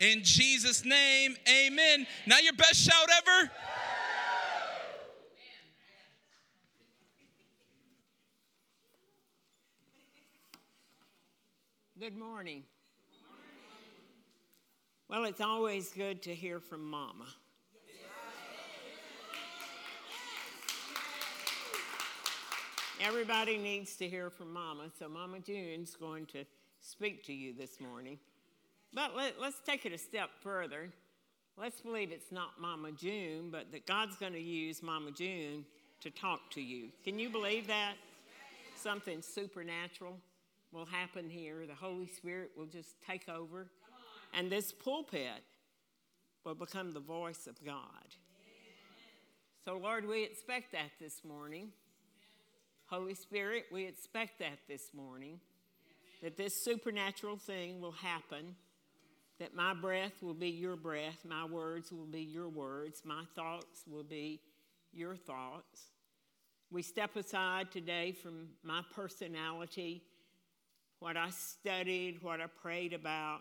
In Jesus' name, amen. Now, your best shout ever. Good morning. Well, it's always good to hear from Mama. Everybody needs to hear from Mama, so Mama June's going to speak to you this morning. But let, us take it a step further. Let's believe it's not Mama June, but that God's going to use Mama June to talk to you. Can you believe that? Something supernatural will happen here. The Holy Spirit will just take over, and this pulpit will become the voice of God. So, Lord, we expect that this morning. Holy Spirit, we expect that this morning, that this supernatural thing will happen, that my breath will be your breath, my words will be your words, my thoughts will be your thoughts. We step aside today from my personality, what I studied, what I prayed about,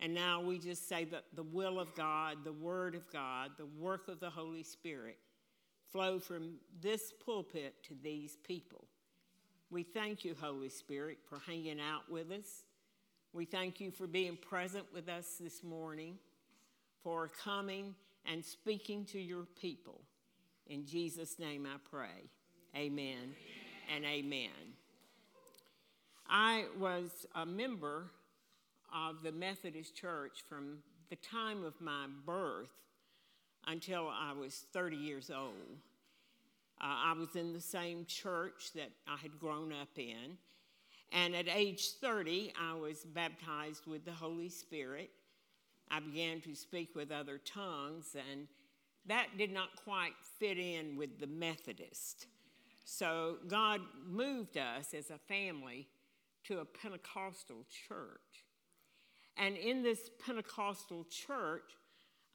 and now we just say that the will of God, the Word of God, the work of the Holy Spirit flow from this pulpit to these people. We thank you, Holy Spirit, for hanging out with us. We thank you for being present with us this morning, for coming and speaking to your people. In Jesus' name I pray. Amen, amen. and amen. I was a member of the Methodist Church from the time of my birth until I was 30 years old. Uh, I was in the same church that I had grown up in. And at age 30, I was baptized with the Holy Spirit. I began to speak with other tongues, and that did not quite fit in with the Methodist. So God moved us as a family to a Pentecostal church. And in this Pentecostal church,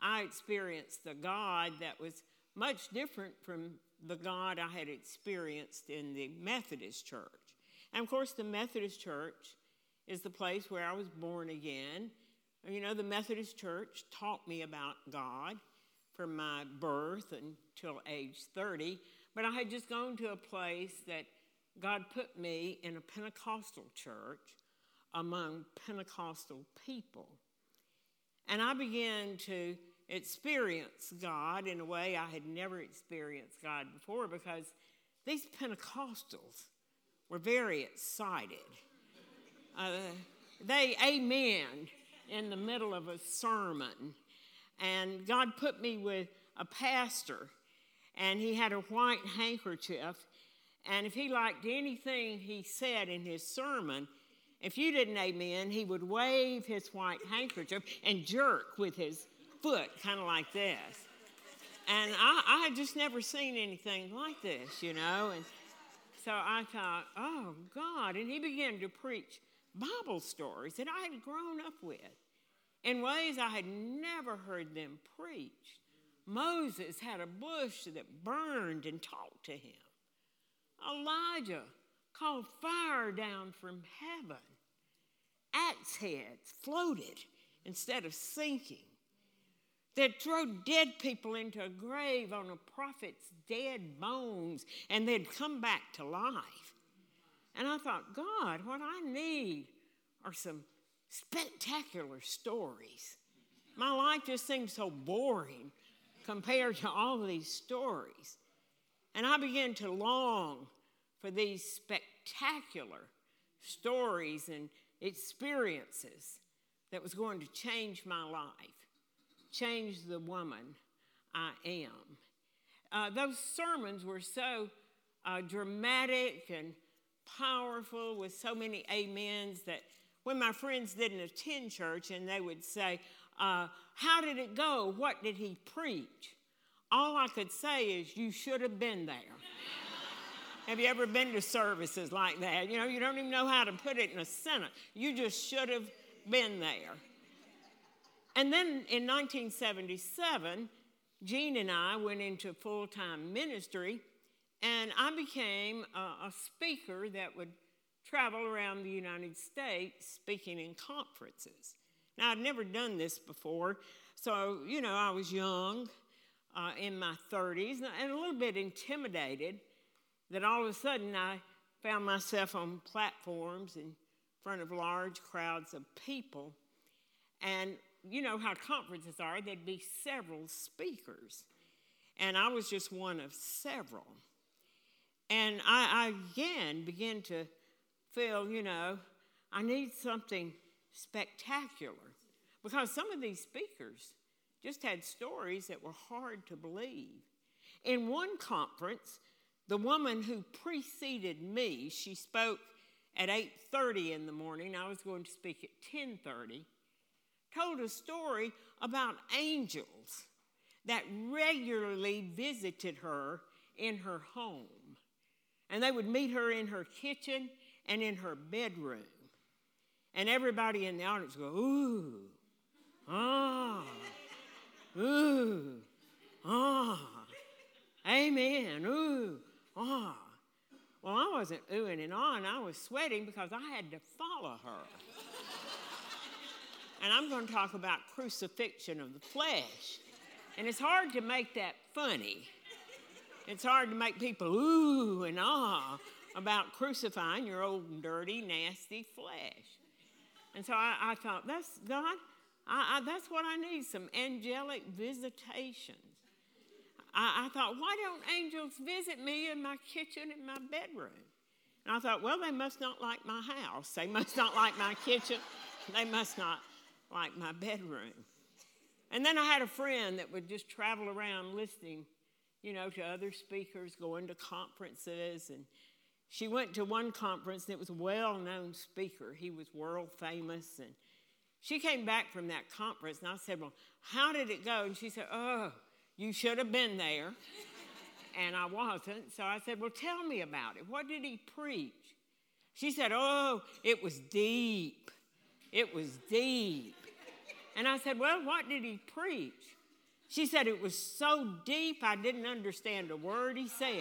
I experienced a God that was much different from the God I had experienced in the Methodist church. And of course, the Methodist church is the place where I was born again. You know, the Methodist church taught me about God from my birth until age 30, but I had just gone to a place that God put me in a Pentecostal church among Pentecostal people. And I began to experience God in a way I had never experienced God before because these Pentecostals were very excited. Uh, they amen in the middle of a sermon. And God put me with a pastor, and he had a white handkerchief. And if he liked anything he said in his sermon, if you didn't amen, he would wave his white handkerchief and jerk with his foot, kind of like this. And I, I had just never seen anything like this, you know. And so I thought, oh, God. And he began to preach Bible stories that I had grown up with in ways I had never heard them preached. Moses had a bush that burned and talked to him. Elijah called fire down from heaven. Axe heads floated instead of sinking that throw dead people into a grave on a prophet's dead bones and they'd come back to life. And I thought, God, what I need are some spectacular stories. My life just seems so boring compared to all these stories. And I began to long for these spectacular stories and experiences that was going to change my life change the woman I am. Uh, those sermons were so uh, dramatic and powerful with so many amens that when my friends didn't attend church and they would say, uh, how did it go? What did he preach? All I could say is, you should have been there. have you ever been to services like that? You know, you don't even know how to put it in a sentence. You just should have been there. And then in 1977, Gene and I went into full time ministry, and I became a, a, speaker that would travel around the United States speaking in conferences. Now, I'd never done this before, so, you know, I was young, uh, in my 30s, and a little bit intimidated that all of a sudden I found myself on platforms in front of large crowds of people. And you know how conferences are, there'd be several speakers. And I was just one of several. And I, I again began to feel, you know, I need something spectacular. Because some of these speakers just had stories that were hard to believe. In one conference, the woman who preceded me, she spoke at 8:30 in the morning. I was going to speak at 10:30 told a story about angels that regularly visited her in her home. And they would meet her in her kitchen and in her bedroom. And everybody in the audience would go, ooh, ah, ooh, ah, amen, ooh, ah. Well, I wasn't oohing and ahhing, I was sweating because I had to follow her and I'm going to talk about crucifixion of the flesh. And it's hard to make that funny. It's hard to make people ooh and ah about crucifying your old, dirty, nasty flesh. And so I, I thought, that's God, I, I, that's what I need some angelic visitations. I, I thought, why don't angels visit me in my kitchen and my bedroom? And I thought, well, they must not like my house. They must not like my kitchen. They must not like my bedroom. And then I had a friend that would just travel around listening, you know, to other speakers, going to conferences. And she went to one conference and it was a well known speaker. He was world famous. And she came back from that conference and I said, Well, how did it go? And she said, Oh, you should have been there. and I wasn't. So I said, Well, tell me about it. What did he preach? She said, Oh, it was deep. It was deep. And I said, Well, what did he preach? She said, It was so deep, I didn't understand a word he said.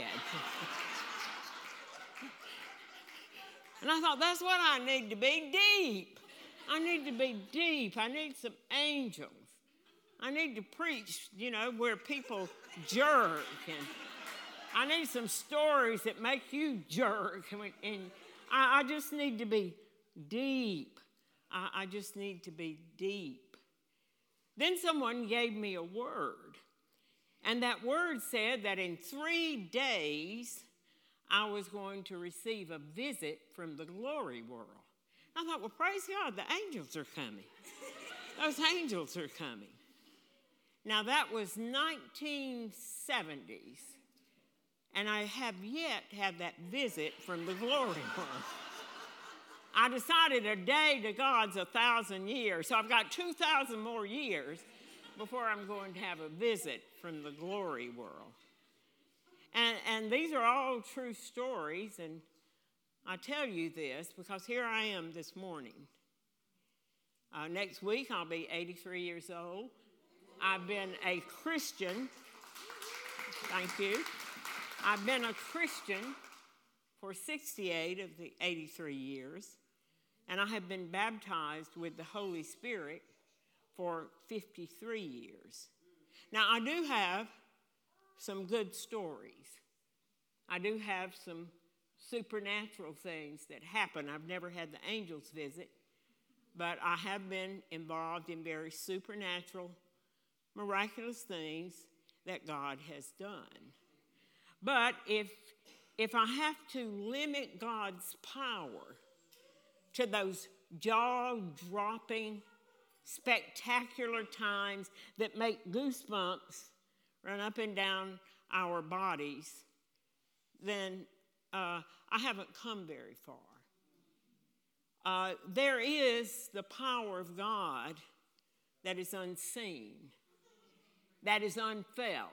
and I thought, That's what I need to be deep. I need to be deep. I need some angels. I need to preach, you know, where people jerk. And I need some stories that make you jerk. And I, I just need to be deep. I, I just need to be deep. Then someone gave me a word, and that word said that in three days I was going to receive a visit from the glory world. I thought, well, praise God, the angels are coming. Those angels are coming. Now, that was 1970s, and I have yet had that visit from the glory world. I decided a day to God's a thousand years. So I've got 2,000 more years before I'm going to have a visit from the glory world. And, and these are all true stories, and I tell you this because here I am this morning. Uh, next week, I'll be 83 years old. I've been a Christian. Thank you. I've been a Christian for 68 of the 83 years and I have been baptized with the Holy Spirit for 53 years. Now, I do have some good stories. I do have some supernatural things that happen. I've never had the angels visit, but I have been involved in very supernatural, miraculous things that God has done. But if, if I have to limit God's power, to those jaw dropping, spectacular times that make goosebumps run up and down our bodies, then uh, I haven't come very far. Uh, there is the power of God that is unseen, that is unfelt,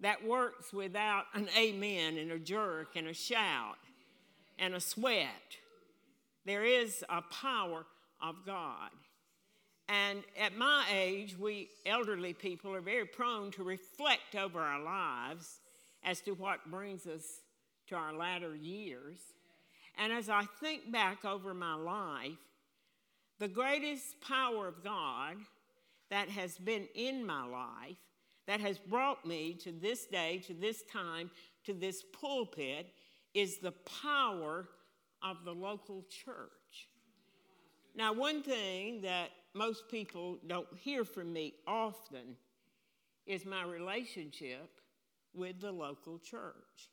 that works without an amen and a jerk and a shout and a sweat. There is a power of God. And at my age, we elderly people are very prone to reflect over our lives as to what brings us to our latter years. And as I think back over my life, the greatest power of God that has been in my life, that has brought me to this day, to this time, to this pulpit, is the power of the local church. Now, one thing that most people don't hear from me often is my relationship with the local church.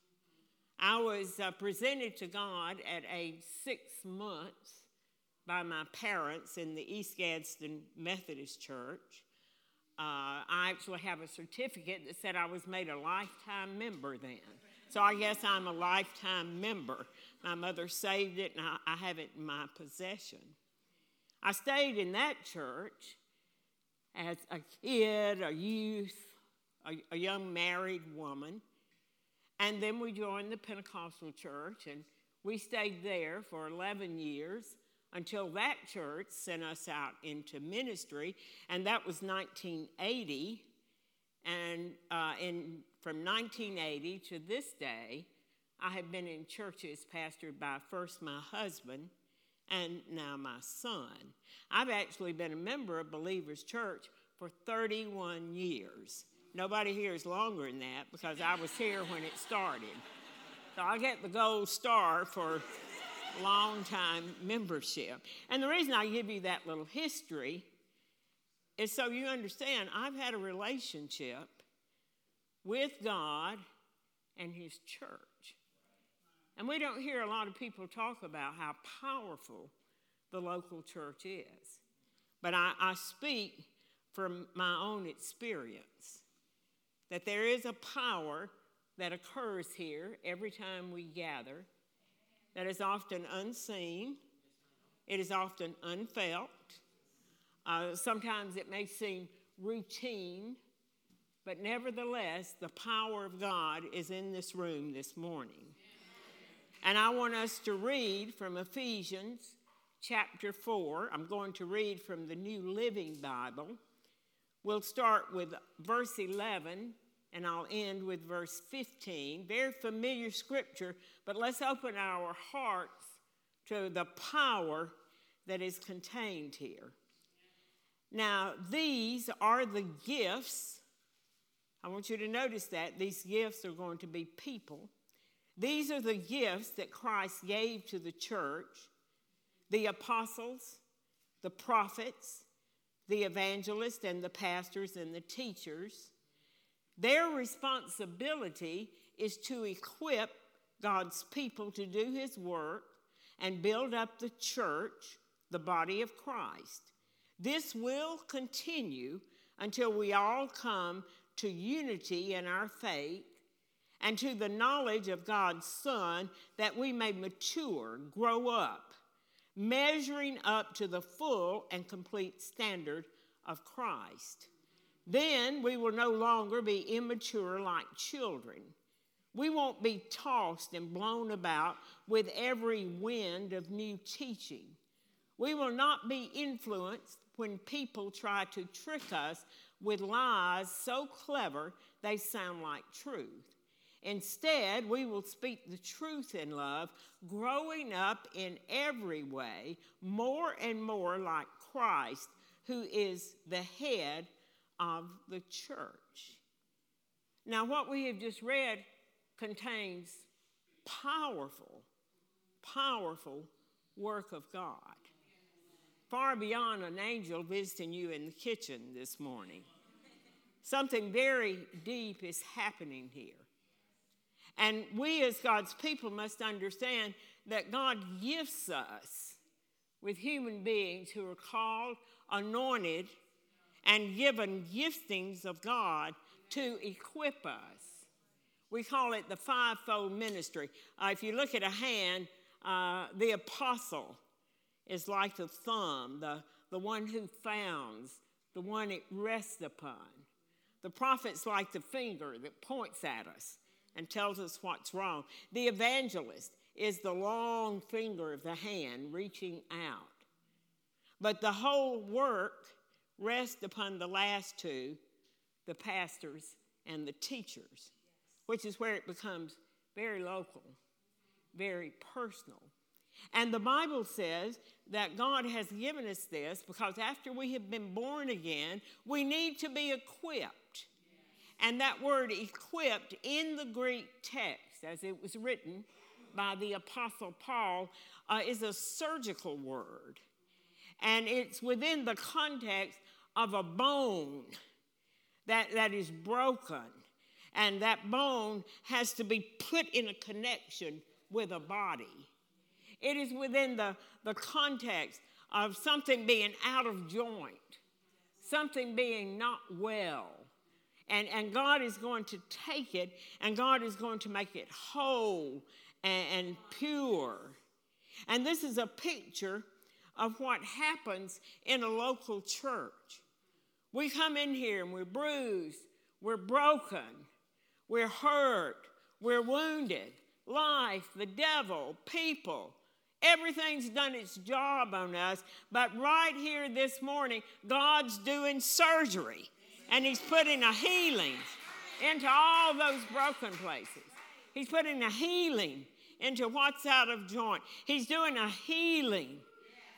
I was uh, presented to God at age six months by my parents in the East Gadsden Methodist Church. Uh, I actually have a certificate that said I was made a lifetime member then. So I guess I'm a lifetime member. My mother saved it and I, I have it in my possession. I stayed in that church as a kid, a youth, a, a young married woman. And then we joined the Pentecostal church and we stayed there for 11 years until that church sent us out into ministry, and that was 1980. And uh, in, from 1980 to this day, I have been in churches pastored by first my husband and now my son. I've actually been a member of Believers Church for 31 years. Nobody here is longer than that because I was here when it started. So I get the gold star for long time membership. And the reason I give you that little history is so you understand I've had a relationship with God and His church. And we don't hear a lot of people talk about how powerful the local church is. But I, I speak from my own experience that there is a power that occurs here every time we gather that is often unseen, it is often unfelt. Uh, sometimes it may seem routine, but nevertheless, the power of God is in this room this morning. And I want us to read from Ephesians chapter 4. I'm going to read from the New Living Bible. We'll start with verse 11 and I'll end with verse 15. Very familiar scripture, but let's open our hearts to the power that is contained here. Now, these are the gifts. I want you to notice that these gifts are going to be people. These are the gifts that Christ gave to the church the apostles, the prophets, the evangelists, and the pastors and the teachers. Their responsibility is to equip God's people to do His work and build up the church, the body of Christ. This will continue until we all come to unity in our faith and to the knowledge of God's Son, that we may mature, grow up, measuring up to the full and complete standard of Christ. Then we will no longer be immature like children. We won't be tossed and blown about with every wind of new teaching. We will not be influenced when people try to trick us with lies so clever they sound like truth. Instead, we will speak the truth in love, growing up in every way more and more like Christ, who is the head of the church. Now, what we have just read contains powerful, powerful work of God, far beyond an angel visiting you in the kitchen this morning. Something very deep is happening here. And we, as God's people, must understand that God gifts us with human beings who are called, anointed, and given giftings of God to equip us. We call it the fivefold ministry. Uh, if you look at a hand, uh, the apostle is like the thumb, the, the one who founds, the one it rests upon. The prophet's like the finger that points at us and tells us what's wrong. The evangelist is the long finger of the hand reaching out. But the whole work rests upon the last two the pastors and the teachers, which is where it becomes very local, very personal. And the Bible says that God has given us this because after we have been born again, we need to be equipped. And that word equipped in the Greek text, as it was written by the Apostle Paul, uh, is a surgical word. And it's within the context of a bone that, that is broken. And that bone has to be put in a connection with a body. It is within the, the context of something being out of joint, something being not well. And, and God is going to take it and God is going to make it whole and, and pure. And this is a picture of what happens in a local church. We come in here and we're bruised, we're broken, we're hurt, we're wounded. Life, the devil, people, Everything's done its job on us, but right here this morning, God's doing surgery and He's putting a healing into all those broken places. He's putting a healing into what's out of joint. He's doing a healing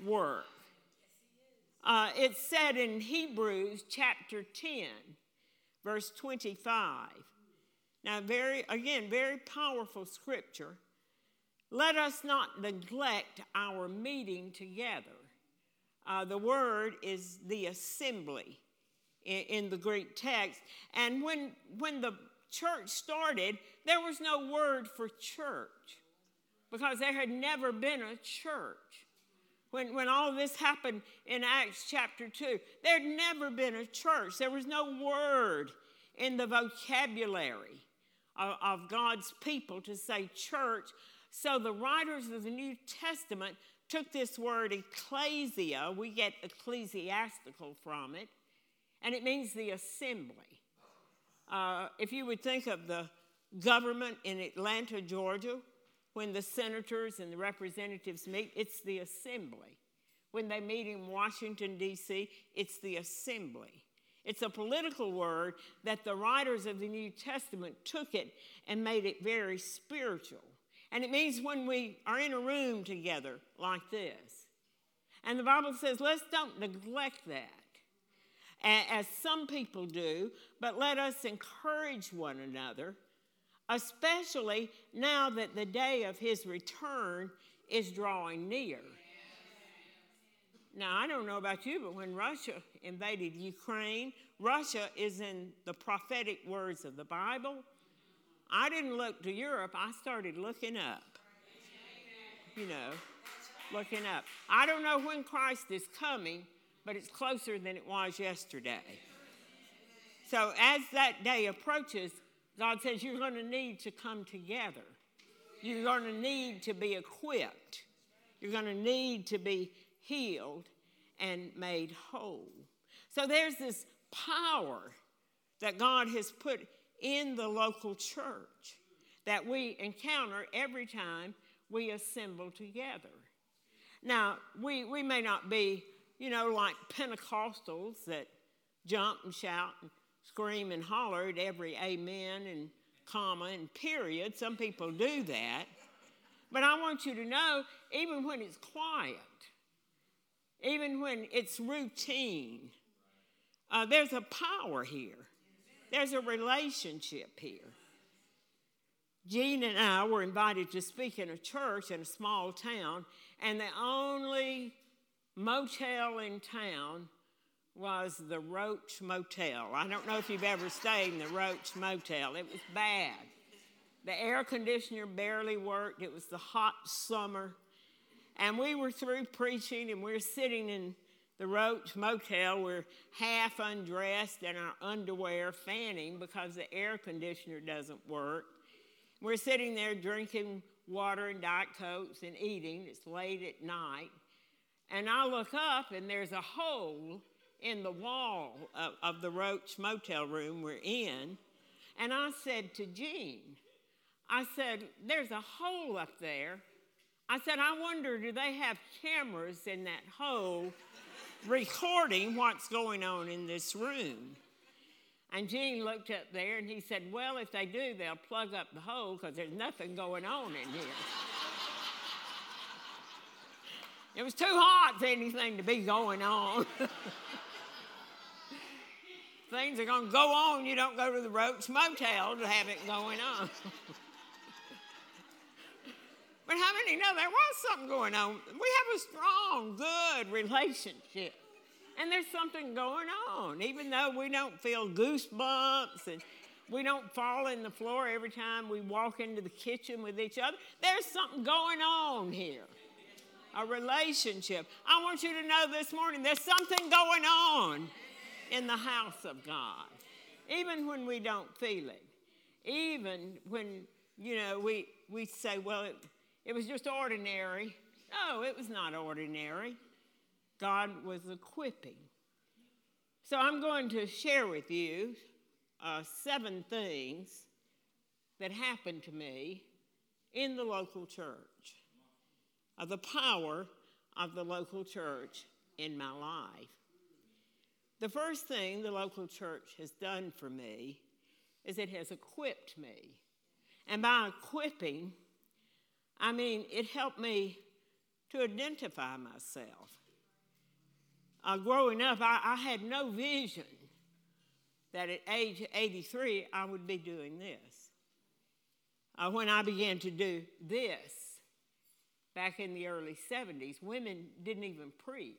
work. Uh, it's said in Hebrews chapter 10, verse 25. Now, very, again, very powerful scripture. Let us not neglect our meeting together. Uh, the word is the assembly in, the Greek text. And when, when the church started, there was no word for church because there had never been a church. When, when all this happened in Acts chapter 2, there had never been a church. There was no word in the vocabulary of, of God's people to say church so the writers of the New Testament took this word ecclesia, we get ecclesiastical from it, and it means the assembly. Uh, if you would think of the government in Atlanta, Georgia, when the senators and the representatives meet, it's the assembly. When they meet in Washington, D.C., it's the assembly. It's a political word that the writers of the New Testament took it and made it very spiritual. And it means when we are in a room together like this. And the Bible says, let's don't neglect that as some people do, but let us encourage one another, especially now that the day of his return is drawing near. Now, I don't know about you, but when Russia invaded Ukraine, Russia is in the prophetic words of the Bible I didn't look to Europe, I started looking up. You know, looking up. I don't know when Christ is coming, but it's closer than it was yesterday. So as that day approaches, God says you're going to need to come together. You're going to need to be equipped. You're going to need to be healed and made whole. So there's this power that God has put in the local church that we encounter every time we assemble together. Now, we, we may not be, you know, like Pentecostals that jump and shout and scream and holler at every amen and comma and period. Some people do that. But I want you to know, even when it's quiet, even when it's routine, uh, there's a power here. There's a relationship here. Gene and I were invited to speak in a church in a small town, and the only motel in town was the Roach Motel. I don't know if you've ever stayed in the Roach Motel, it was bad. The air conditioner barely worked, it was the hot summer. And we were through preaching, and we we're sitting in the Roach Motel, we're half undressed in our underwear, fanning because the air conditioner doesn't work. We're sitting there drinking water and Diet Cokes and eating. It's late at night. And I look up, and there's a hole in the wall of, of the Roach motel room we're in. And I said to Gene, I said, There's a hole up there. I said, I wonder, do they have cameras in that hole recording what's going on in this room? And Gene looked up there and he said, Well, if they do, they'll plug up the hole because there's nothing going on in here. It was too hot for anything to be going on. Things are going to go on. You don't go to the Roach Motel to have it going on. but how many know there was something going on? We have a strong, good relationship. And there's something going on, even though we don't feel goosebumps and we don't fall in the floor every time we walk into the kitchen with each other. There's something going on here. A relationship. I want you to know this morning there's something going on in the house of God. Even when we don't feel it. Even when, you know, we, we say, well, it, it was just ordinary. No, it was not ordinary. God was equipping. So I'm going to share with you uh, seven things that happened to me in the local church, of the power of the local church in my life. The first thing the local church has done for me is it has equipped me. And by equipping, I mean it helped me to identify myself uh, growing up, I, I had no vision that at age 83 I would be doing this. Uh, when I began to do this back in the early 70s, women didn't even preach.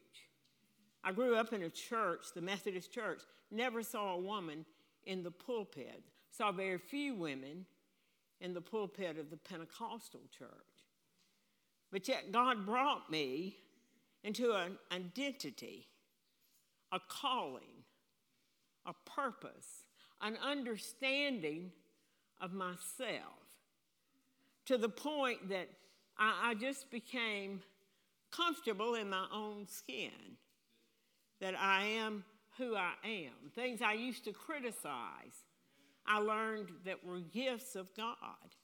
I grew up in a church, the Methodist church, never saw a woman in the pulpit, saw very few women in the pulpit of the Pentecostal church. But yet, God brought me into an identity a calling, a purpose, an understanding of myself to the point that I, I just became comfortable in my own skin, that I am who I am. Things I used to criticize, I learned that were gifts of God.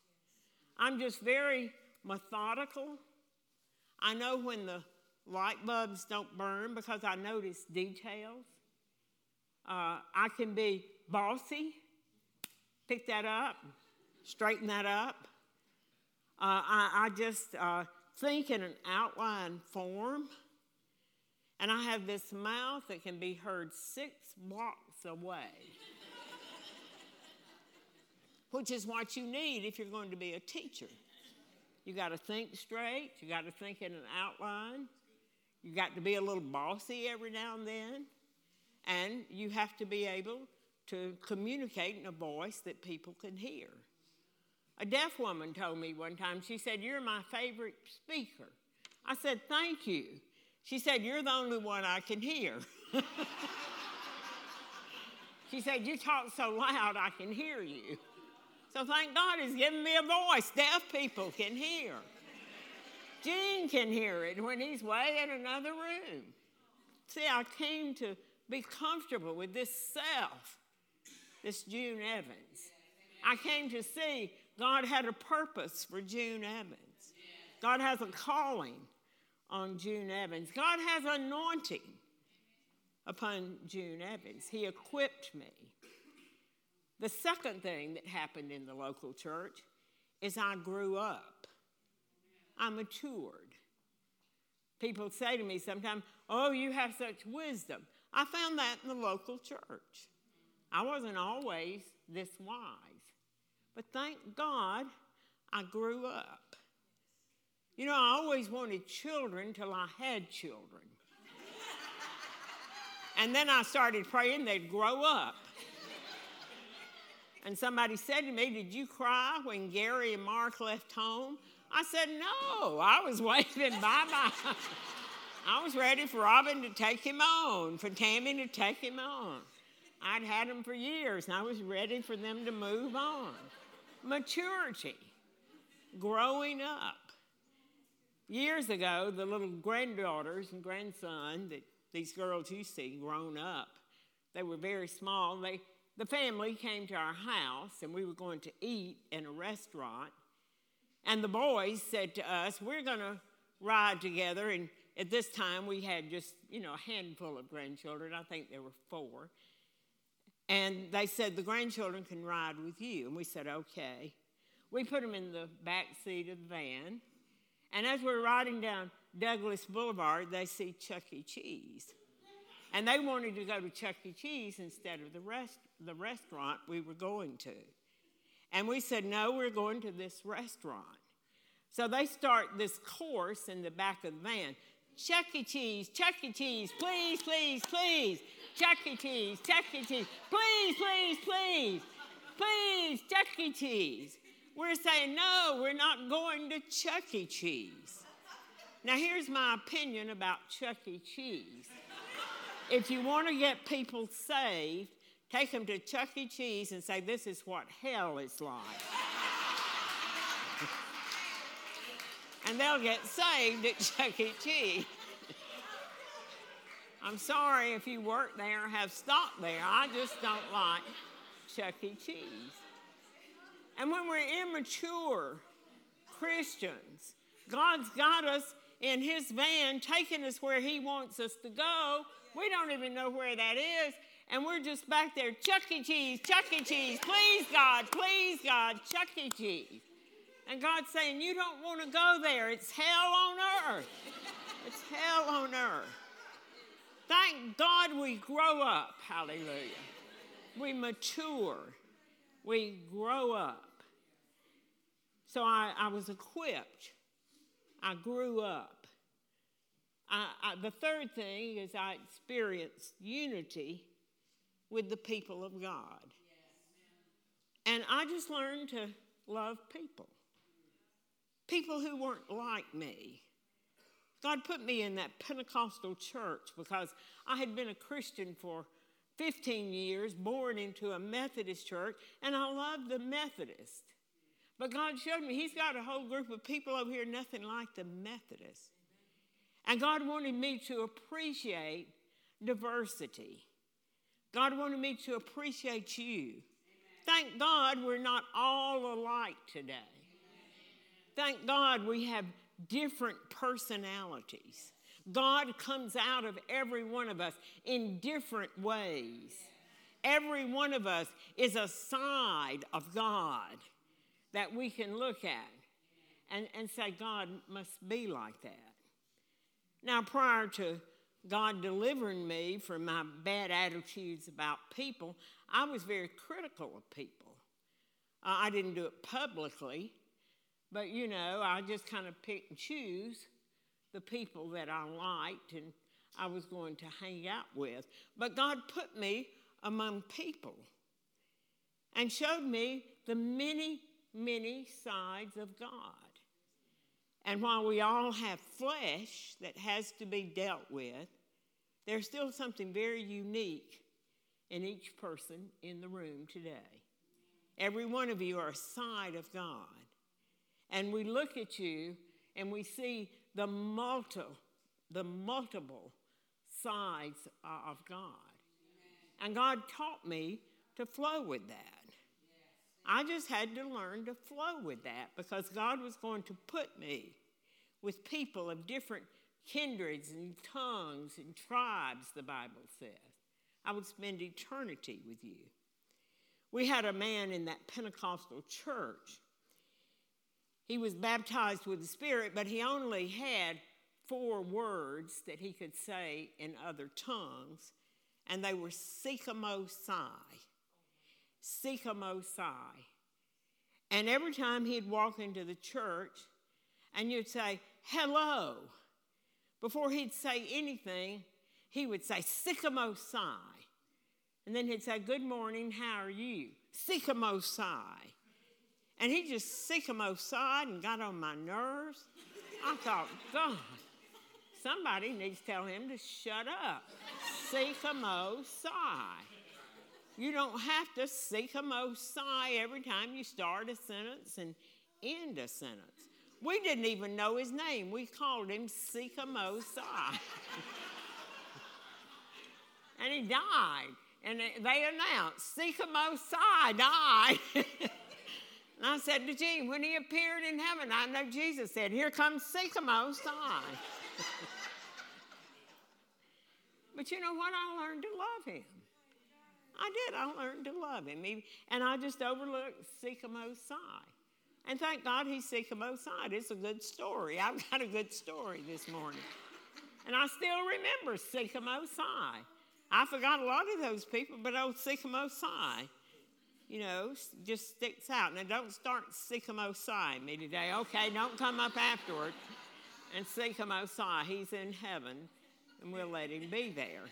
I'm just very methodical. I know when the Light bulbs don't burn because I notice details. Uh, I can be bossy, pick that up, straighten that up. Uh, I, I, just uh, think in an outline form. And I have this mouth that can be heard six blocks away, which is what you need if you're going to be a teacher. You got to think straight, you got to think in an outline. You got to be a little bossy every now and then, and you have to be able to communicate in a voice that people can hear. A deaf woman told me one time, she said, You're my favorite speaker. I said, Thank you. She said, You're the only one I can hear. she said, You talk so loud, I can hear you. So thank God he's given me a voice deaf people can hear. Gene can hear it when he's way in another room. See, I came to be comfortable with this self, this June Evans. I came to see God had a purpose for June Evans. God has a calling on June Evans. God has anointing upon June Evans. He equipped me. The second thing that happened in the local church is I grew up. I matured. People say to me sometimes, Oh, you have such wisdom. I found that in the local church. I wasn't always this wise, but thank God I grew up. You know, I always wanted children till I had children. and then I started praying they'd grow up. And somebody said to me, Did you cry when Gary and Mark left home? I said, No, I was waving bye bye. I was ready for Robin to take him on, for Tammy to take him on. I'd had them for years, and I was ready for them to move on. Maturity, growing up. Years ago, the little granddaughters and grandson that these girls you see grown up. They were very small. They, the family came to our house, and we were going to eat in a restaurant. And the boys said to us, We're going to ride together. And at this time, we had just, you know, a handful of grandchildren. I think there were four. And they said, The grandchildren can ride with you. And we said, Okay. We put them in the back seat of the van. And as we're riding down Douglas Boulevard, they see Chuck E. Cheese. And they wanted to go to Chuck E. Cheese instead of the, rest, the restaurant we were going to. And we said, No, we're going to this restaurant. So they start this course in the back of the van Chuck E. Cheese, Chuck E. Cheese, please, please, please. Chuck E. Cheese, Chuck E. Cheese, please, please, please. Please, Chuck E. Cheese. We're saying, no, we're not going to Chuck E. Cheese. Now, here's my opinion about Chuck E. Cheese. If you want to get people saved, take them to Chuck E. Cheese and say, This is what hell is like. and they'll get saved at Chuck E. Cheese. I'm sorry if you work there have stopped there. I just don't like Chuck E. Cheese. And when we're immature Christians, God's got us in His van, taking us where He wants us to go. We don't even know where that is. And we're just back there, Chuck E. Cheese, Chuck E. Cheese, please God, please God, Chuck E. Cheese. And God's saying, You don't want to go there. It's hell on earth. It's hell on earth. Thank God we grow up. Hallelujah. We mature. We grow up. So I, I was equipped. I grew up. I, I, the third thing is I experienced unity with the people of God. And I just learned to love people people who weren't like me. God put me in that Pentecostal church because I had been a Christian for 15 years, born into a Methodist church, and I loved the Methodist. But God showed me He's got a whole group of people over here, nothing like the Methodists. And God wanted me to appreciate diversity. God wanted me to appreciate you. Thank God we're not all alike today. Thank God we have different personalities. God comes out of every one of us in different ways. Every one of us is a side of God that we can look at and, and say, God must be like that. Now, prior to God delivering me from my bad attitudes about people, I was very critical of people. I didn't do it publicly, but you know, I just kind of pick and choose the people that I liked and I was going to hang out with. But God put me among people and showed me the many, many sides of God. And while we all have flesh that has to be dealt with, there's still something very unique in each person in the room today. Every one of you are a side of God. And we look at you and we see the multi, the multiple sides of God. And God taught me to flow with that. I just had to learn to flow with that because God was going to put me with people of different kindreds and tongues and tribes, the Bible says. I would spend eternity with you. We had a man in that Pentecostal church he was baptized with the Spirit, but he only had four words that he could say in other tongues, and they were Sikamo-sai. Sikamo-sai. And every time he'd walk into the church, and you'd say, hello, before he'd say anything, he would say, Sikamo-sai. And then he'd say, Good morning, how are you? Sikamo-sai. And he just him and got on my nerves. I thought, God, somebody needs to tell him to shut up. Sigh. You don't have to sikamo sigh every time you start a sentence and end a sentence. We didn't even know his name. We called him Sikamo sigh. and he died. And they announced, Sai died. and I said to Gene, when he appeared in heaven, I know Jesus said, Here comes Sikamo Sai. but you know what? I learned to love him. I did. I learned to love him. And I just overlooked Sai. And thank God he's Sai. It's a good story. I've got a good story this morning. And I still remember Sai. I forgot a lot of those people, but old Sikamo Sai, you know, just sticks out. Now, don't start Sai me today. Okay, don't come up afterward. And Sai, he's in heaven, and we'll let him be there.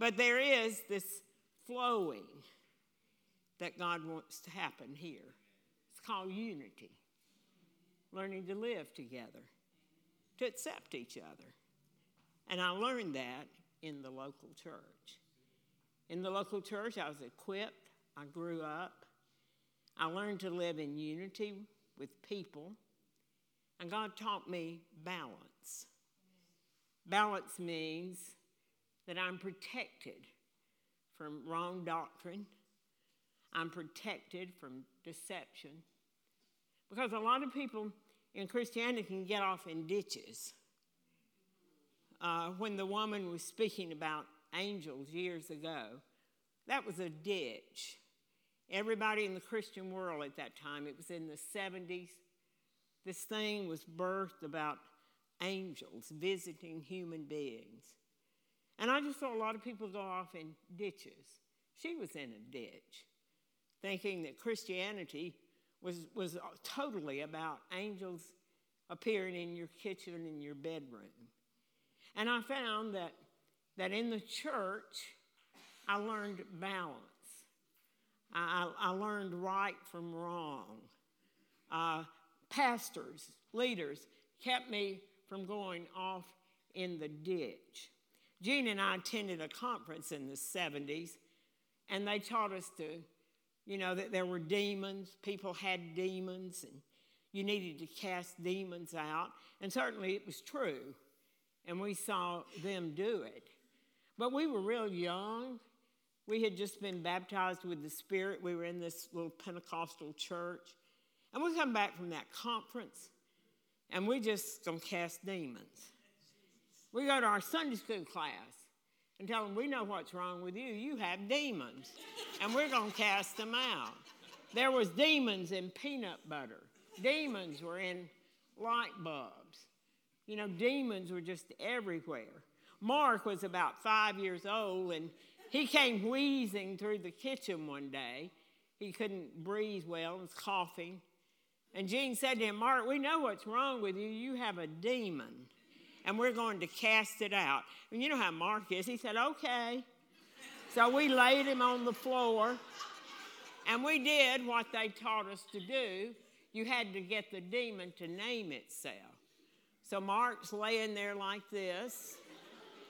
But there is this flowing that God wants to happen here. It's called unity, learning to live together, to accept each other. And I learned that in the local church. In the local church, I was equipped, I grew up, I learned to live in unity with people, and God taught me balance. Balance means that I'm protected from wrong doctrine, I'm protected from deception. Because a lot of people in Christianity can get off in ditches uh, when the woman was speaking about angels years ago, that was a ditch. Everybody in the Christian world at that time, it was in the 70s, this thing was birthed about angels visiting human beings. And I just saw a lot of people go off in ditches. She was in a ditch, thinking that Christianity was, was totally about angels appearing in your kitchen and your bedroom. And I found that, that in the church, I learned balance. I, I learned right from wrong. Uh, pastors, leaders kept me from going off in the ditch. Gene and I attended a conference in the 70s, and they taught us to, you know, that there were demons, people had demons, and you needed to cast demons out. And certainly it was true and we saw them do it. But we were real young. We had just been baptized with the Spirit. We were in this little Pentecostal church. And we come back from that conference and we just gonna cast demons. We go to our Sunday school class and tell them, We know what's wrong with you. You have demons. and we're gonna cast them out. There was demons in peanut butter. Demons were in light bulbs. You know, demons were just everywhere. Mark was about five years old and he came wheezing through the kitchen one day. He couldn't breathe well, he was coughing. And Gene said to him, Mark, we know what's wrong with you. You have a demon, and we're going to cast it out. And you know how Mark is. He said, okay. So we laid him on the floor, and we did what they taught us to do. You had to get the demon to name itself. So Mark's laying there like this,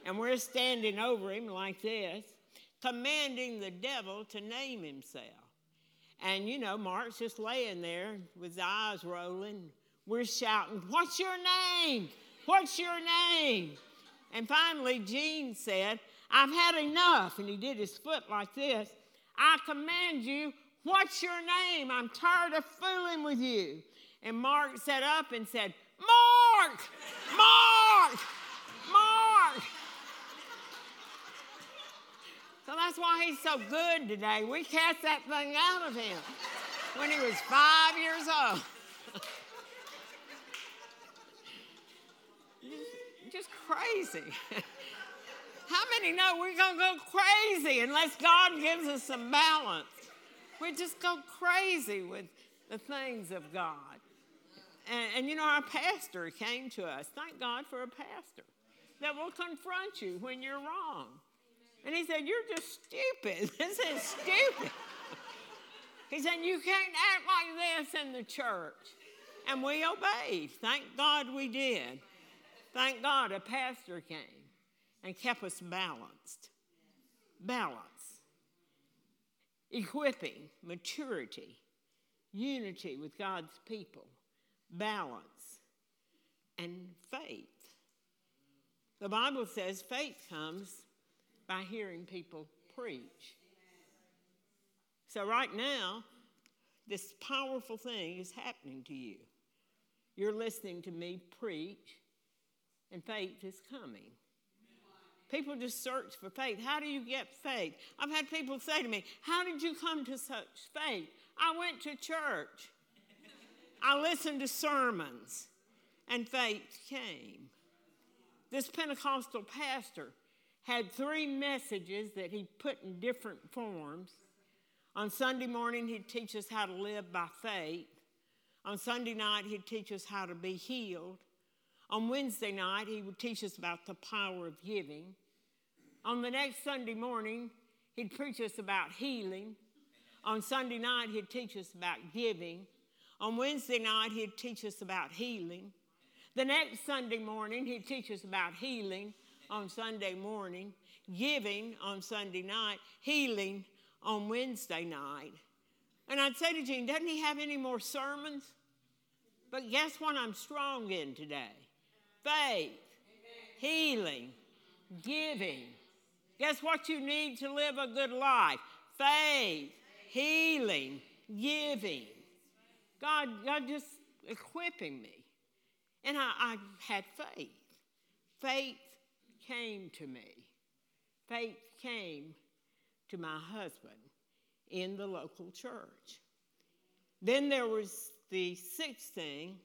and we're standing over him like this, commanding the devil to name himself. And you know, Mark's just laying there with his eyes rolling. We're shouting, What's your name? What's your name? And finally, Gene said, I've had enough. And he did his foot like this. I command you, what's your name? I'm tired of fooling with you. And Mark sat up and said, Mark! Mark! Mark! So that's why he's so good today. We cast that thing out of him when he was five years old. Just crazy. How many know we're going to go crazy unless God gives us some balance? We just go crazy with the things of God. And, and, you know, our pastor came to us. Thank God for a pastor that will confront you when you're wrong. And he said, You're just stupid. This is stupid. he said, You can't act like this in the church. And we obeyed. Thank God we did. Thank God a pastor came and kept us balanced. Balance. Equipping, maturity, unity with God's people balance, and faith. The Bible says faith comes by hearing people preach. So, right now, this powerful thing is happening to you. You're listening to me preach, and faith is coming. People just search for faith. How do you get faith? I've had people say to me, How did you come to such faith? I went to church, I listened to sermons, and faith came. This Pentecostal pastor had three messages that he put in different forms. On Sunday morning, he'd teach us how to live by faith. On Sunday night, he'd teach us how to be healed. On Wednesday night, he would teach us about the power of giving. On the next Sunday morning, he'd preach us about healing. On Sunday night, he'd teach us about giving. On Wednesday night, he'd teach us about healing. The next Sunday morning, he'd teach us about healing on Sunday morning, giving on Sunday night, healing on Wednesday night. And I'd say to Gene, doesn't he have any more sermons? But guess what I'm strong in today? Faith, healing, giving. Guess what you need to live a good life? Faith, healing, giving. God, God just equipping me. And I, I had faith. Faith came to me. Faith came to my husband in the local church. Then there was the sixth thing,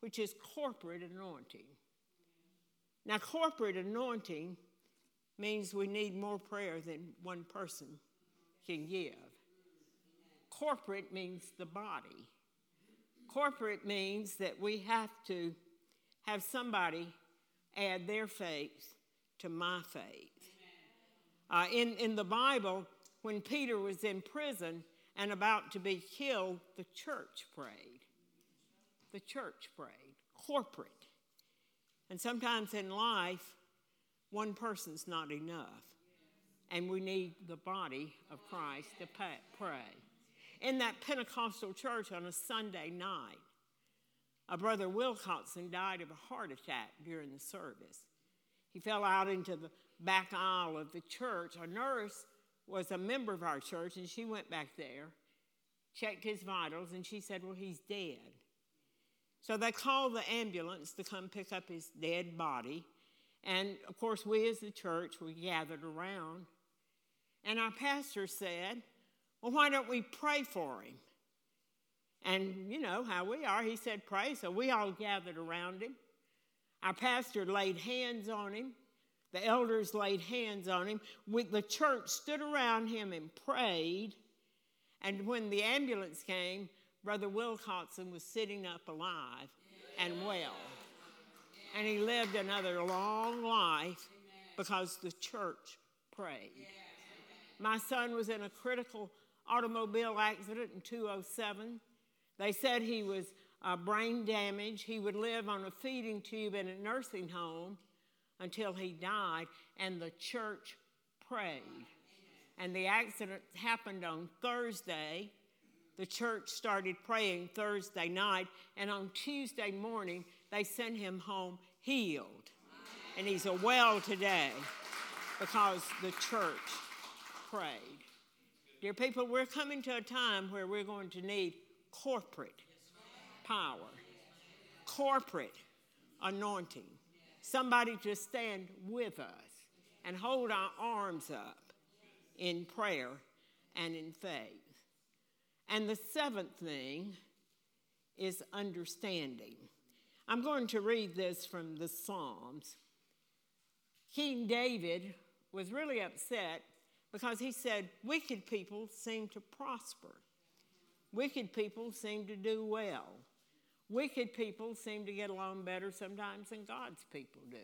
which is corporate anointing. Now, corporate anointing means we need more prayer than one person can give. Corporate means the body. Corporate means that we have to have somebody add their faith to my faith. Uh, in, in the Bible, when Peter was in prison and about to be killed, the church prayed. The church prayed, corporate. And sometimes in life, one person's not enough. And we need the body of Christ to pray. In that Pentecostal church on a Sunday night, a brother Wilcoxon died of a heart attack during the service. He fell out into the back aisle of the church. A nurse was a member of our church, and she went back there, checked his vitals, and she said, Well, he's dead. So they called the ambulance to come pick up his dead body. And of course, we as the church, we gathered around. And our pastor said, Well, why don't we pray for him? And you know how we are. He said, Pray. So we all gathered around him. Our pastor laid hands on him. The elders laid hands on him. The church stood around him and prayed. And when the ambulance came, Brother Wilcoxon was sitting up alive and well. And he lived another long life because the church prayed. My son was in a critical automobile accident in 207. They said he was uh, brain damage. He would live on a feeding tube in a nursing home until he died, and the church prayed. And the accident happened on Thursday. The church started praying Thursday night, and on Tuesday morning, they sent him home healed. And he's a well today because the church prayed. Dear people, we're coming to a time where we're going to need corporate power, corporate anointing, somebody to stand with us and hold our arms up in prayer and in faith. And the seventh thing is understanding. I'm going to read this from the Psalms. King David was really upset because he said, Wicked people seem to prosper, wicked people seem to do well. Wicked people seem to get along better sometimes than God's people do.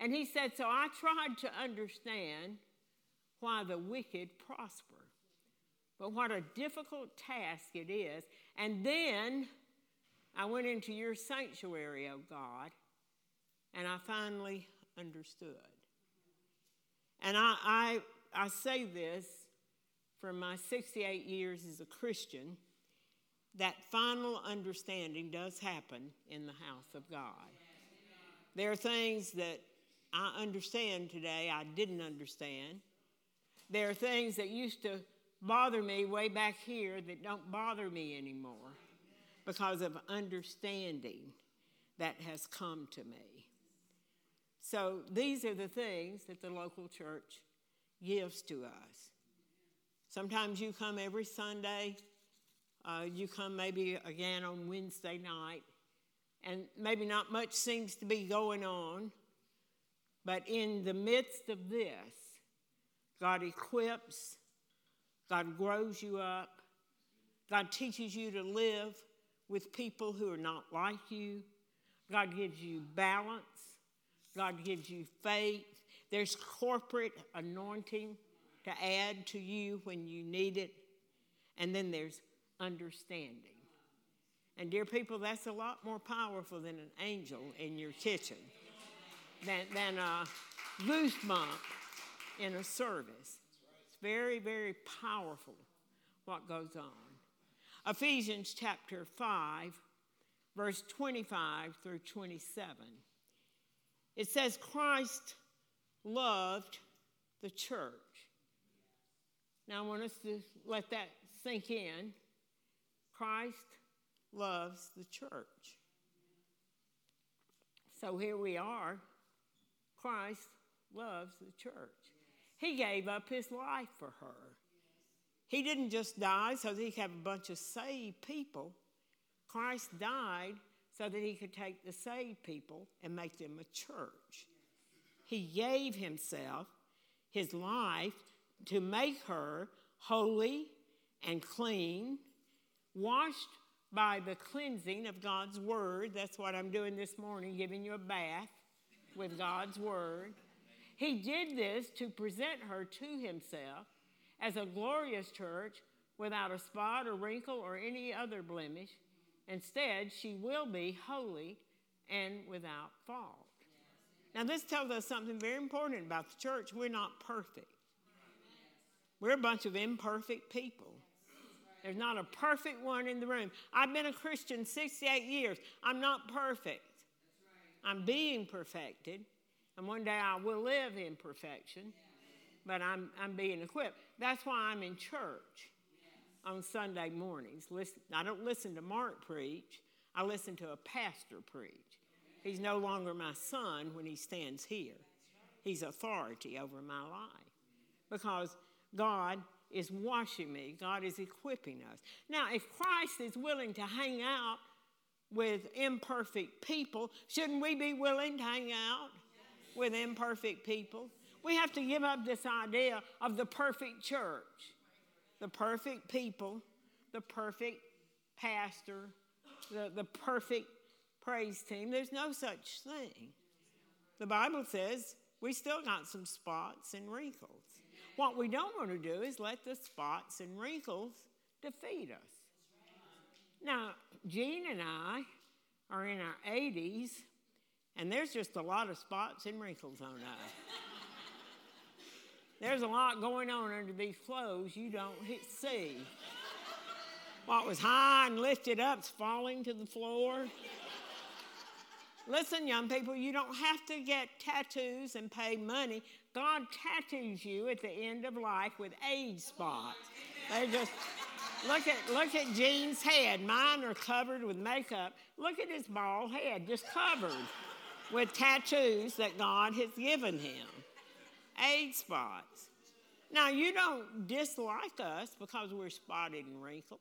And he said, So I tried to understand why the wicked prosper. But what a difficult task it is. And then I went into your sanctuary, O oh God, and I finally understood. And I, I, I say this from my 68 years as a Christian that final understanding does happen in the house of God. There are things that I understand today I didn't understand. There are things that used to bother me way back here that don't bother me anymore because of understanding that has come to me. So these are the things that the local church gives to us. Sometimes you come every Sunday, uh, you come maybe again on Wednesday night, and maybe not much seems to be going on, but in the midst of this, God equips, God grows you up, God teaches you to live with people who are not like you, God gives you balance, God gives you faith. There's corporate anointing to add to you when you need it, and then there's understanding. And, dear people, that's a lot more powerful than an angel in your kitchen, than, than a goosebump in a service. It's very, very powerful what goes on. Ephesians chapter 5, verse 25 through 27. It says, Christ loved the church. Now, I want us to let that sink in. Christ loves the church. So here we are. Christ loves the church. He gave up his life for her. He didn't just die so that he could have a bunch of saved people. Christ died so that he could take the saved people and make them a church. He gave himself, his life, to make her holy and clean, washed by the cleansing of God's word. That's what I'm doing this morning, giving you a bath with God's word. He did this to present her to himself as a glorious church without a spot or wrinkle or any other blemish. Instead, she will be holy and without fault. Now, this tells us something very important about the church. We're not perfect, we're a bunch of imperfect people. There's not a perfect one in the room. I've been a Christian 68 years. I'm not perfect. I'm being perfected. And one day I will live in perfection, but I'm, I'm being equipped. That's why I'm in church on Sunday mornings. Listen, I don't listen to Mark preach, I listen to a pastor preach. He's no longer my son when he stands here, he's authority over my life because God is washing me, God is equipping us. Now, if Christ is willing to hang out with imperfect people, shouldn't we be willing to hang out with imperfect people. We have to give up this idea of the perfect church, the perfect people, the perfect pastor, the, the perfect praise team. There's no such thing. The Bible says we still got some spots and wrinkles. What we don't want to do is let the spots and wrinkles defeat us. Now, Gene and I are in our 80s, and there's just a lot of spots and wrinkles on us. there's a lot going on under these clothes you don't see. What was high and lifted up's falling to the floor. Listen, young people, you don't have to get tattoos and pay money. God tattoos you at the end of life with age spots. They just look at look at Gene's head. Mine are covered with makeup. Look at his bald head, just covered with tattoos that God has given him, age spots. Now, you don't dislike us because we're spotted and wrinkled.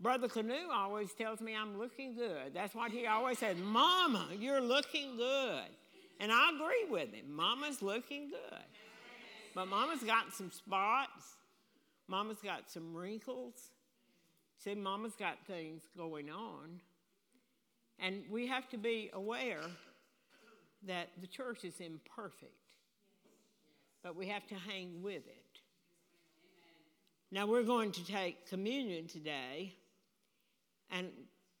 Brother Canoe always tells me I'm looking good. That's what he always says, Mama, you're looking good. And I agree with him. Mama's looking good. But Mama's got some spots. Mama's got some wrinkles. See, Mama's got things going on. And we have to be aware that the church is imperfect, but we have to hang with it. Now, we're going to take communion today, and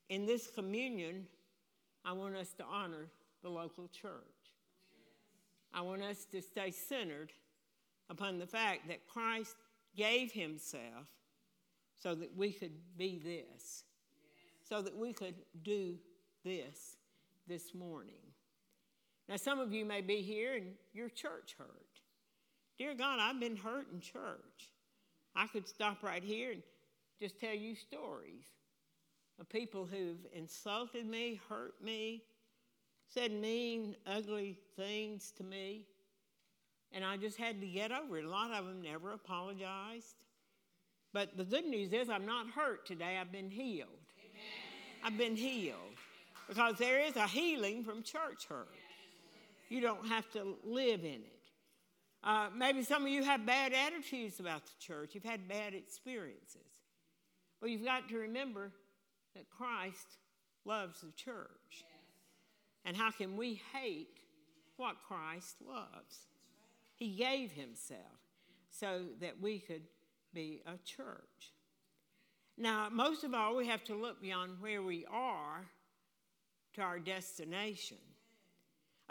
in this communion, I want us to honor the local church. I want us to stay centered upon the fact that Christ gave himself so that we could be this, so that we could do this this morning. Now, some of you may be here and your church hurt. Dear God, I've been hurt in church. I could stop right here and just tell you stories of people who've insulted me, hurt me, said mean, ugly things to me. And I just had to get over it. A lot of them never apologized. But the good news is I'm not hurt today. I've been healed. Amen. I've been healed. Because there is a healing from church hurt. You don't have to live in it. Uh, maybe some of you have bad attitudes about the church. You've had bad experiences. Well, you've got to remember that Christ loves the church. And how can we hate what Christ loves? He gave himself so that we could be a church. Now, most of all, we have to look beyond where we are to our destination.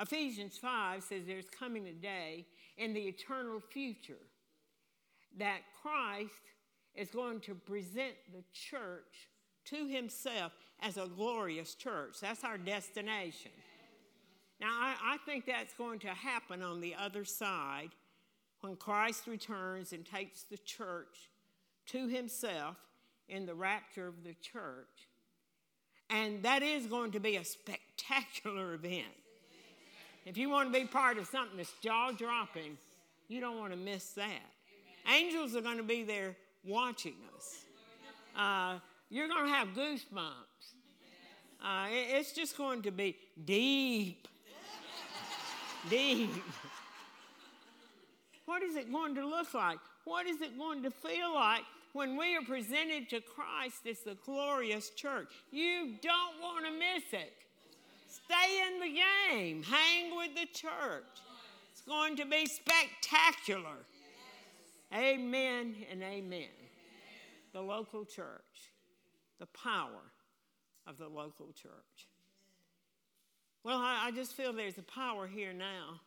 Ephesians 5 says there's coming a day in the eternal future that Christ is going to present the church to himself as a glorious church. That's our destination. Now, I, I, think that's going to happen on the other side when Christ returns and takes the church to himself in the rapture of the church. And that is going to be a spectacular event. If you want to be part of something that's jaw dropping, you don't want to miss that. Angels are going to be there watching us. Uh, you're going to have goosebumps. Uh, it's just going to be deep. Deep. What is it going to look like? What is it going to feel like when we are presented to Christ as the glorious church? You don't want to miss it. Stay in the game, hang with the church. It's going to be spectacular. Amen and amen. The local church, the power of the local church. Well, I, I just feel there's a power here now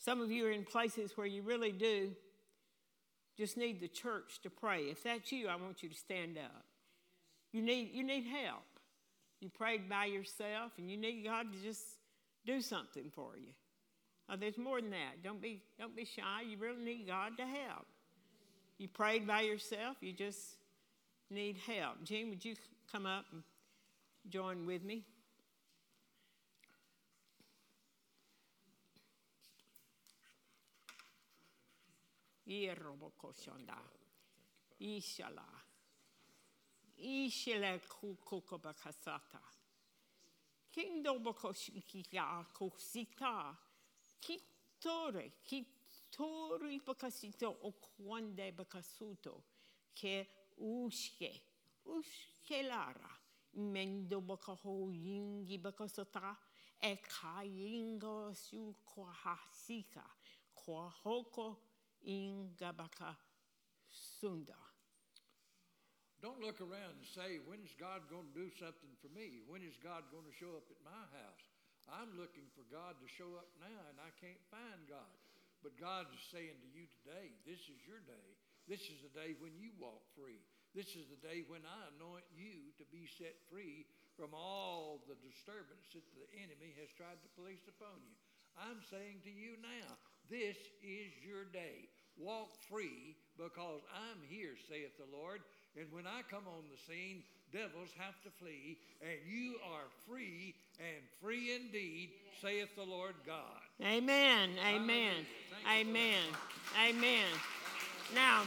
some of you are in places where you really do just need the church to pray. If that's you, I want you to stand up. You need, you need help. You prayed by yourself and you need God to just do something for you. Uh, there's more than that. Don't be, don't be shy. You really need God to help. You prayed by yourself, you just need help. Gene, would you come up and join with me? Yerobokoshonda. Ishala. Ishele kukokobakasata. Kindobokoshikia kusita. Kitore. Kitori bakasito okwande bakasuto. Ke ushke. Ushkelara. Mendo bakaho yingi bakasota. E kayingo su kwa hasika. Sunda. Don't look around and say, when is God going to do something for me? When is God going to show up at my house? I'm looking for God to show up now, and I can't find God. But God is saying to you today, this is your day. This is the day when you walk free. This is the day when I anoint you to be set free from all the disturbance that the enemy has tried to place upon you. I'm saying to you now, this is your day. Walk free because I'm here, saith the Lord. And when I come on the scene, devils have to flee, and you are free and free indeed, saith the Lord God. Amen. Amen. Amen. Amen. Now,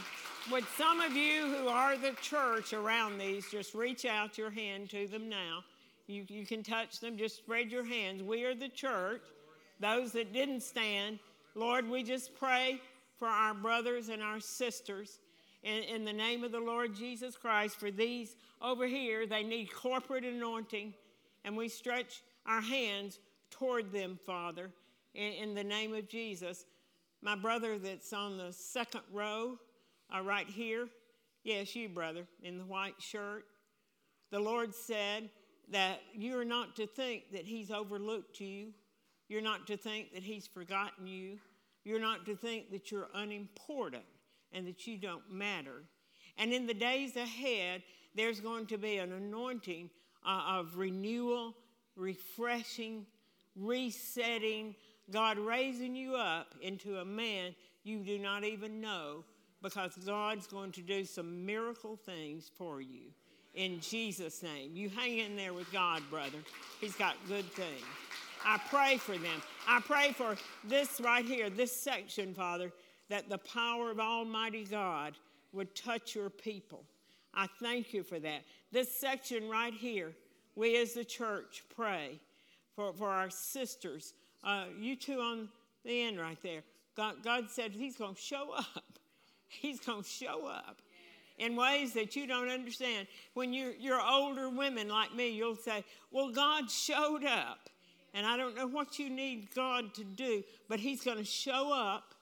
would some of you who are the church around these just reach out your hand to them now? You, you can touch them, just spread your hands. We are the church. Those that didn't stand, Lord, we just pray for our brothers and our sisters in, in the name of the Lord Jesus Christ. For these over here, they need corporate anointing, and we stretch our hands toward them, Father, in, in the name of Jesus. My brother that's on the second row, uh, right here, yes, you, brother, in the white shirt. The Lord said that you are not to think that He's overlooked you you're not to think that He's forgotten you. You're not to think that you're unimportant and that you don't matter. And in the days ahead, there's going to be an anointing uh, of renewal, refreshing, resetting, God raising you up into a man you do not even know because God's going to do some miracle things for you in Jesus' name. You hang in there with God, brother. He's got good things. I pray for them. I pray for this right here, this section, Father, that the power of Almighty God would touch your people. I thank you for that. This section right here, we as the church pray for, for our sisters. Uh, you two on the end right there. God, God said He's going to show up. He's going to show up in ways that you don't understand. When you're, you're older women like me, you'll say, Well, God showed up. And I don't know what you need God to do, but He's going to show up.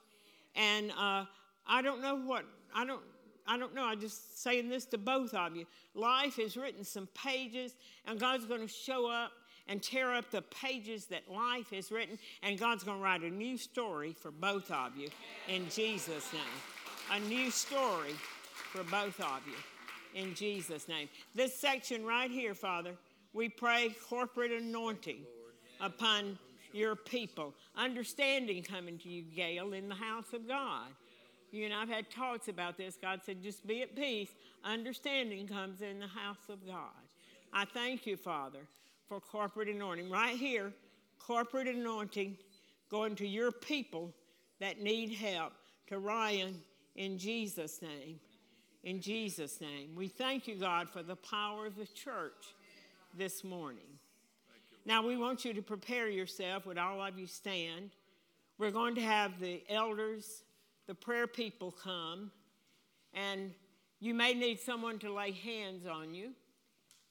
And uh, I don't know what, I don't, I don't know. I'm just saying this to both of you. Life has written some pages, and God's going to show up and tear up the pages that life has written, and God's going to write a new story for both of you in Jesus' name. A new story for both of you in Jesus' name. This section right here, Father, we pray corporate anointing upon your people. Understanding coming to you, Gail, in the house of God. You and I've had talks about this. God said, just be at peace. Understanding comes in the house of God. I thank you, Father, for corporate anointing. Right here, corporate anointing going to your people that need help, to Ryan, in Jesus' name. In Jesus' name. We thank you, God, for the power of the church this morning. Now, we want you to prepare yourself. Would all of you stand? We're going to have the elders, the prayer people come, and you may need someone to lay hands on you.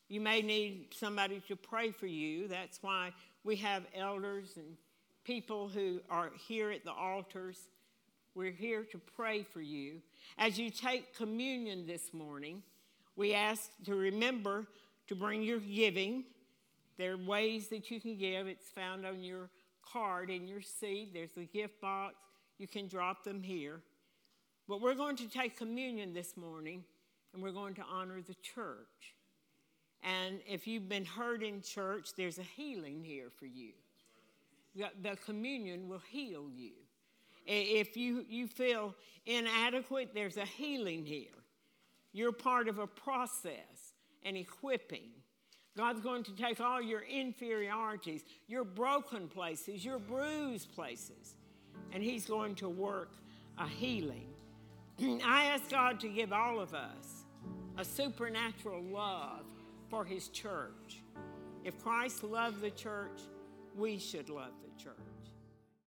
You may need somebody to pray for you. That's why we have elders and people who are here at the altars. We're here to pray for you. As you take communion this morning, we ask to remember to bring your giving. There are ways that you can give. It's found on your card in your seat. There's a gift box. You can drop them here. But we're going to take communion this morning and we're going to honor the church. And if you've been hurt in church, there's a healing here for you. The communion will heal you. If you, you feel inadequate, there's a healing here. You're part of a process and equipping. God's going to take all your inferiorities, your broken places, your bruised places, and He's going to work a healing. I ask God to give all of us a supernatural love for his church. If Christ loved the church, we should love the church.